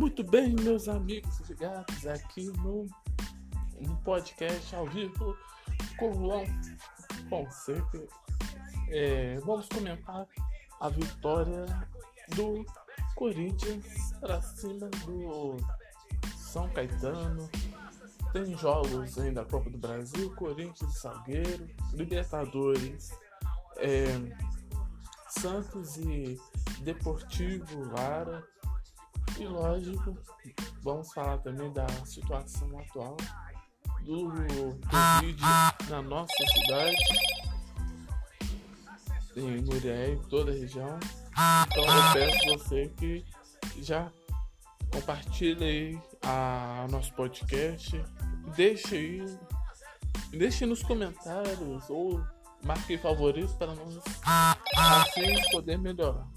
Muito bem, meus amigos ligados aqui no, no podcast ao vivo com o Lão Fonseca. É, vamos comentar a vitória do Corinthians para cima do São Caetano. Tem jogos ainda da Copa do Brasil, Corinthians e Salgueiro, Libertadores, é, Santos e Deportivo Lara. E lógico, vamos falar também da situação atual do Covid na nossa cidade, em Murié, em toda a região. Então eu peço você que já compartilhe aí a nosso podcast, deixe aí, deixe nos comentários ou marque favorito para nós assim poder melhorar.